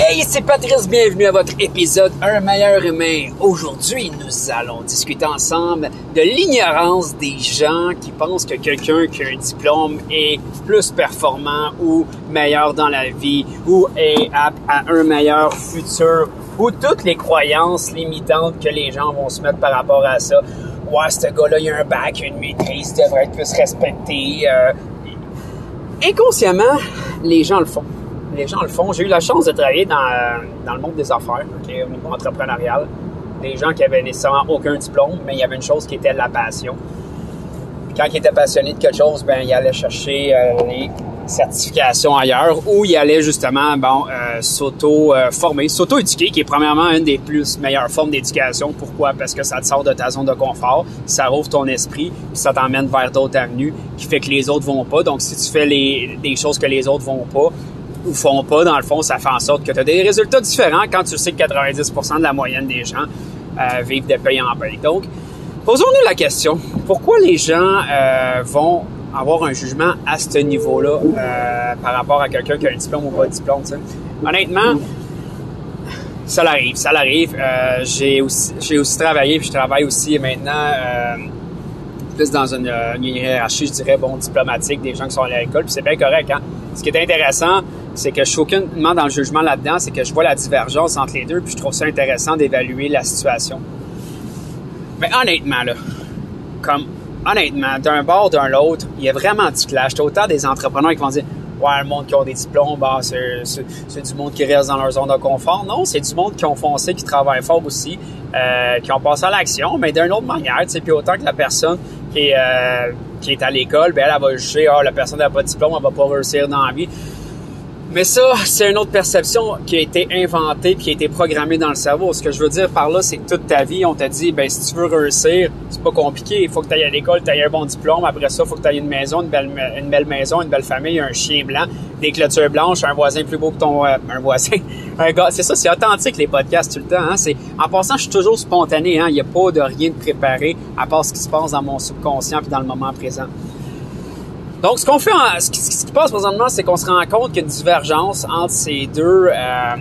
Hey, c'est Patrice, bienvenue à votre épisode Un meilleur humain. Aujourd'hui, nous allons discuter ensemble de l'ignorance des gens qui pensent que quelqu'un qui a un diplôme est plus performant ou meilleur dans la vie ou est apte à un meilleur futur ou toutes les croyances limitantes que les gens vont se mettre par rapport à ça. Ouais, ce gars-là, il a un bac, une maîtrise, il devrait être plus respecté. Euh, inconsciemment, les gens le font les gens le font. J'ai eu la chance de travailler dans, dans le monde des affaires, au niveau entrepreneurial. Des gens qui avaient nécessairement aucun diplôme, mais il y avait une chose qui était la passion. quand ils étaient passionnés de quelque chose, ben ils allaient chercher euh, les certifications ailleurs ou ils allaient justement bon euh, s'auto-former, s'auto-éduquer, qui est premièrement une des plus meilleures formes d'éducation. Pourquoi? Parce que ça te sort de ta zone de confort, ça rouvre ton esprit, puis ça t'emmène vers d'autres avenues qui fait que les autres vont pas. Donc si tu fais les, des choses que les autres vont pas, ou font pas, dans le fond, ça fait en sorte que tu as des résultats différents quand tu sais que 90% de la moyenne des gens euh, vivent de paye en paye. Donc, posons-nous la question, pourquoi les gens euh, vont avoir un jugement à ce niveau-là euh, par rapport à quelqu'un qui a un diplôme ou pas de diplôme, Honnêtement, ça l'arrive, ça l'arrive. j'ai aussi, aussi travaillé, puis je travaille aussi maintenant plus dans une, une, hiérarchie, je dirais, bon, diplomatique, des gens qui sont à l'école, puis c'est bien correct, hein? Ce qui est intéressant, c'est que je suis aucunement dans le jugement là-dedans, c'est que je vois la divergence entre les deux, puis je trouve ça intéressant d'évaluer la situation. Mais honnêtement, là, comme, honnêtement, d'un bord, d'un l'autre, il y a vraiment du clash. T'as autant des entrepreneurs qui vont dire, ouais, le monde qui ont des diplômes, bah, c'est du monde qui reste dans leur zone de confort. Non, c'est du monde qui ont foncé, qui travaille fort aussi, euh, qui ont passé à l'action, mais d'une autre manière, puis autant que la personne qui est, euh, qui est à l'école, ben, elle, va juger, ah, la personne n'a pas de diplôme, elle va pas réussir dans la vie. Mais ça, c'est une autre perception qui a été inventée qui a été programmée dans le cerveau. Ce que je veux dire par là, c'est que toute ta vie, on t'a dit, ben si tu veux réussir, c'est pas compliqué. Il faut que tu ailles à l'école, tu aies un bon diplôme. Après ça, il faut que tu aies une maison, une belle, maison, une belle famille, un chien blanc, des clôtures blanches, un voisin plus beau que ton... Euh, un voisin, un gars. C'est ça, c'est authentique les podcasts tout le temps. Hein? C'est, en passant, je suis toujours spontané. Hein? Il n'y a pas de rien de préparé à part ce qui se passe dans mon subconscient puis dans le moment présent. Donc, ce qu'on fait, ce, qui, se passe présentement, c'est qu'on se rend compte qu'il y a une divergence entre ces deux, euh,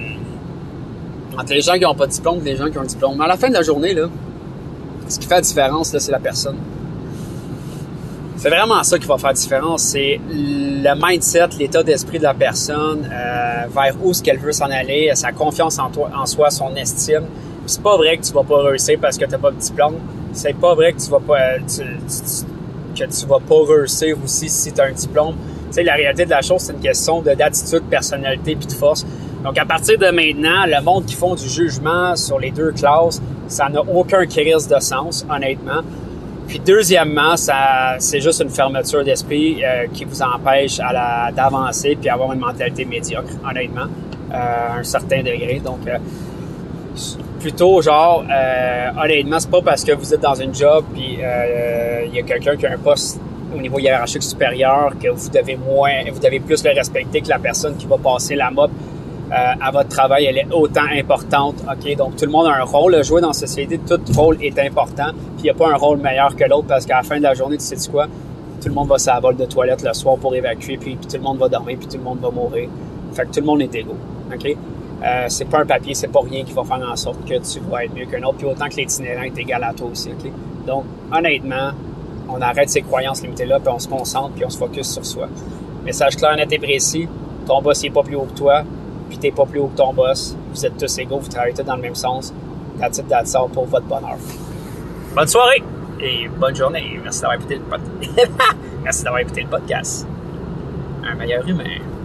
entre les gens qui n'ont pas de diplôme et les gens qui ont un diplôme. Mais à la fin de la journée, là, ce qui fait la différence, là, c'est la personne. C'est vraiment ça qui va faire la différence. C'est le mindset, l'état d'esprit de la personne, euh, vers où ce qu'elle veut s'en aller, sa confiance en toi, en soi, son estime. C'est pas vrai que tu vas pas réussir parce que tu n'as pas de diplôme. C'est pas vrai que tu vas pas, tu, que tu vas pas réussir aussi si tu as un diplôme. Tu sais, la réalité de la chose, c'est une question d'attitude, de personnalité puis de force. Donc, à partir de maintenant, le monde qui font du jugement sur les deux classes, ça n'a aucun crise de sens, honnêtement. Puis deuxièmement, ça, c'est juste une fermeture d'esprit euh, qui vous empêche d'avancer puis avoir une mentalité médiocre, honnêtement, euh, à un certain degré. Donc, euh, plutôt genre euh, honnêtement c'est pas parce que vous êtes dans une job puis euh, il y a quelqu'un qui a un poste au niveau hiérarchique supérieur que vous devez moins vous devez plus le respecter que la personne qui va passer la mop euh, à votre travail. Elle est autant importante. Ok donc tout le monde a un rôle à jouer dans la société. Tout rôle est important. Puis il n'y a pas un rôle meilleur que l'autre parce qu'à la fin de la journée tu sais quoi? Tout le monde va sa de toilette le soir pour évacuer puis, puis, tout le monde va dormir puis tout le monde va mourir. Fait que tout le monde est égaux. Ok? Euh, c'est pas un papier, c'est pas rien qui va faire en sorte que tu vas être mieux qu'un autre, puis autant que l'itinérant est égal à toi aussi, OK? Donc, honnêtement, on arrête ces croyances limitées-là, puis on se concentre, puis on se focus sur soi. Message clair, net et précis, ton boss n'est pas plus haut que toi, puis t'es pas plus haut que ton boss. Vous êtes tous égaux, vous travaillez tous dans le même sens. That's it, that's all pour votre bonheur. Bonne soirée et bonne journée. Merci d'avoir écouté le, Merci d'avoir écouté le podcast. Un meilleur humain.